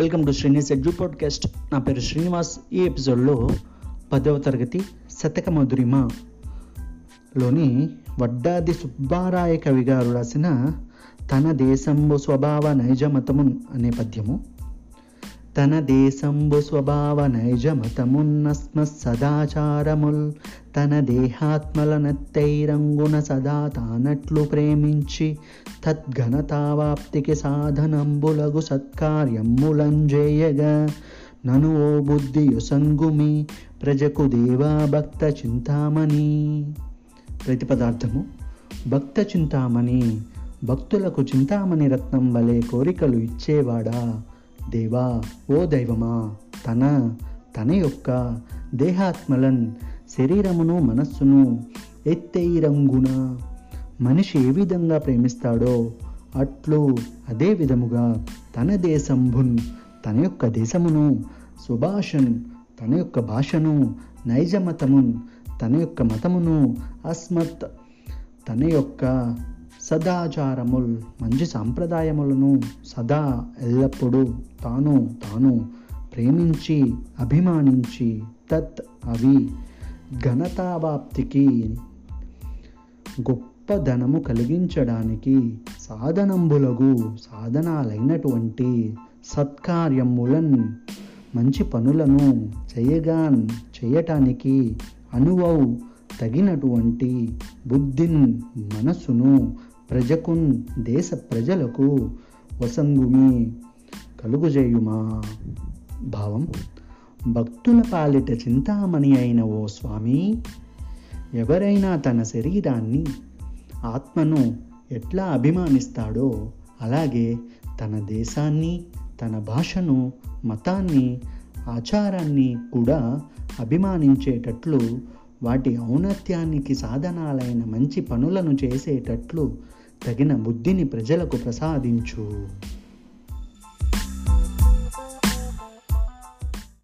Welcome to Srinivas edu podcast. నా పేరు శ్రీనివాస్. ఈ ఎపిసోడ్లో పదవ తరగతి శతక మధురిమ లోని వడ్డాది సుబ్బారాయ కవి గారు రాసిన తన దేశంబు స్వభావ నైజమతము అనే పద్యము. తన దేశంబు స్వభావ నైజమతమున్నస్మ సదాచారముల్ తన దేహాత్మల నత్తైరంగున సదా తానట్లు ప్రేమించి తద్ఘనతావాప్తికి సాధనంబులగు సత్కార్యములంజేయగా. నను ఓ బుద్ధి యొసంగుమి ప్రజకు దేవా భక్త చింతామణి. ప్రతిపదార్థము భక్త చింతామణి భక్తులకు చింతామణి రత్నం వలె కోరికలు ఇచ్చేవాడా? దేవా ఓ దైవమా తన తన యొక్క దేహాత్మలన్ శరీరమును మనస్సును ఎత్తైరంగున మనిషి ఏ విధంగా ప్రేమిస్తాడో అట్లు అదే విధముగా తన దేశంభున్ తన యొక్క దేశమును సుభాషన్ తన యొక్క భాషను నైజమతమున్ తన యొక్క మతమును అస్మత్ తన యొక్క సదాచారముల్ మంచి సాంప్రదాయములను సదా ఎల్లప్పుడూ తాను తాను ప్రేమించి అభిమానించి తత్ అవి ఘనతావాప్తికి గొప్పధనము కలిగించడానికి సాధనంబులగు సాధనాలైనటువంటి సత్కార్యములన్ మంచి పనులను చేయగా చేయటానికి అనువవు తగినటువంటి బుద్ధిన్ మనసును ప్రజకున్ దేశ ప్రజలకు వసంగుమి కలుగుజేయుమా. భావం భక్తుల పాలిట చింతామణి అయిన ఓ స్వామి ఎవరైనా తన శరీరాన్ని ఆత్మను ఎట్లా అభిమానిస్తాడో అలాగే తన దేశాన్ని తన భాషను మతాన్ని ఆచారాన్ని కూడా అభిమానించేటట్లు వాటి ఔన్నత్యానికి సాధనాలైన మంచి పనులను చేసేటట్లు తగిన బుద్ధిని ప్రజలకు ప్రసాదించు.